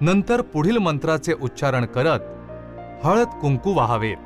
नंतर पुढील मंत्राचे उच्चारण करत हळद कुंकू वाहावेत.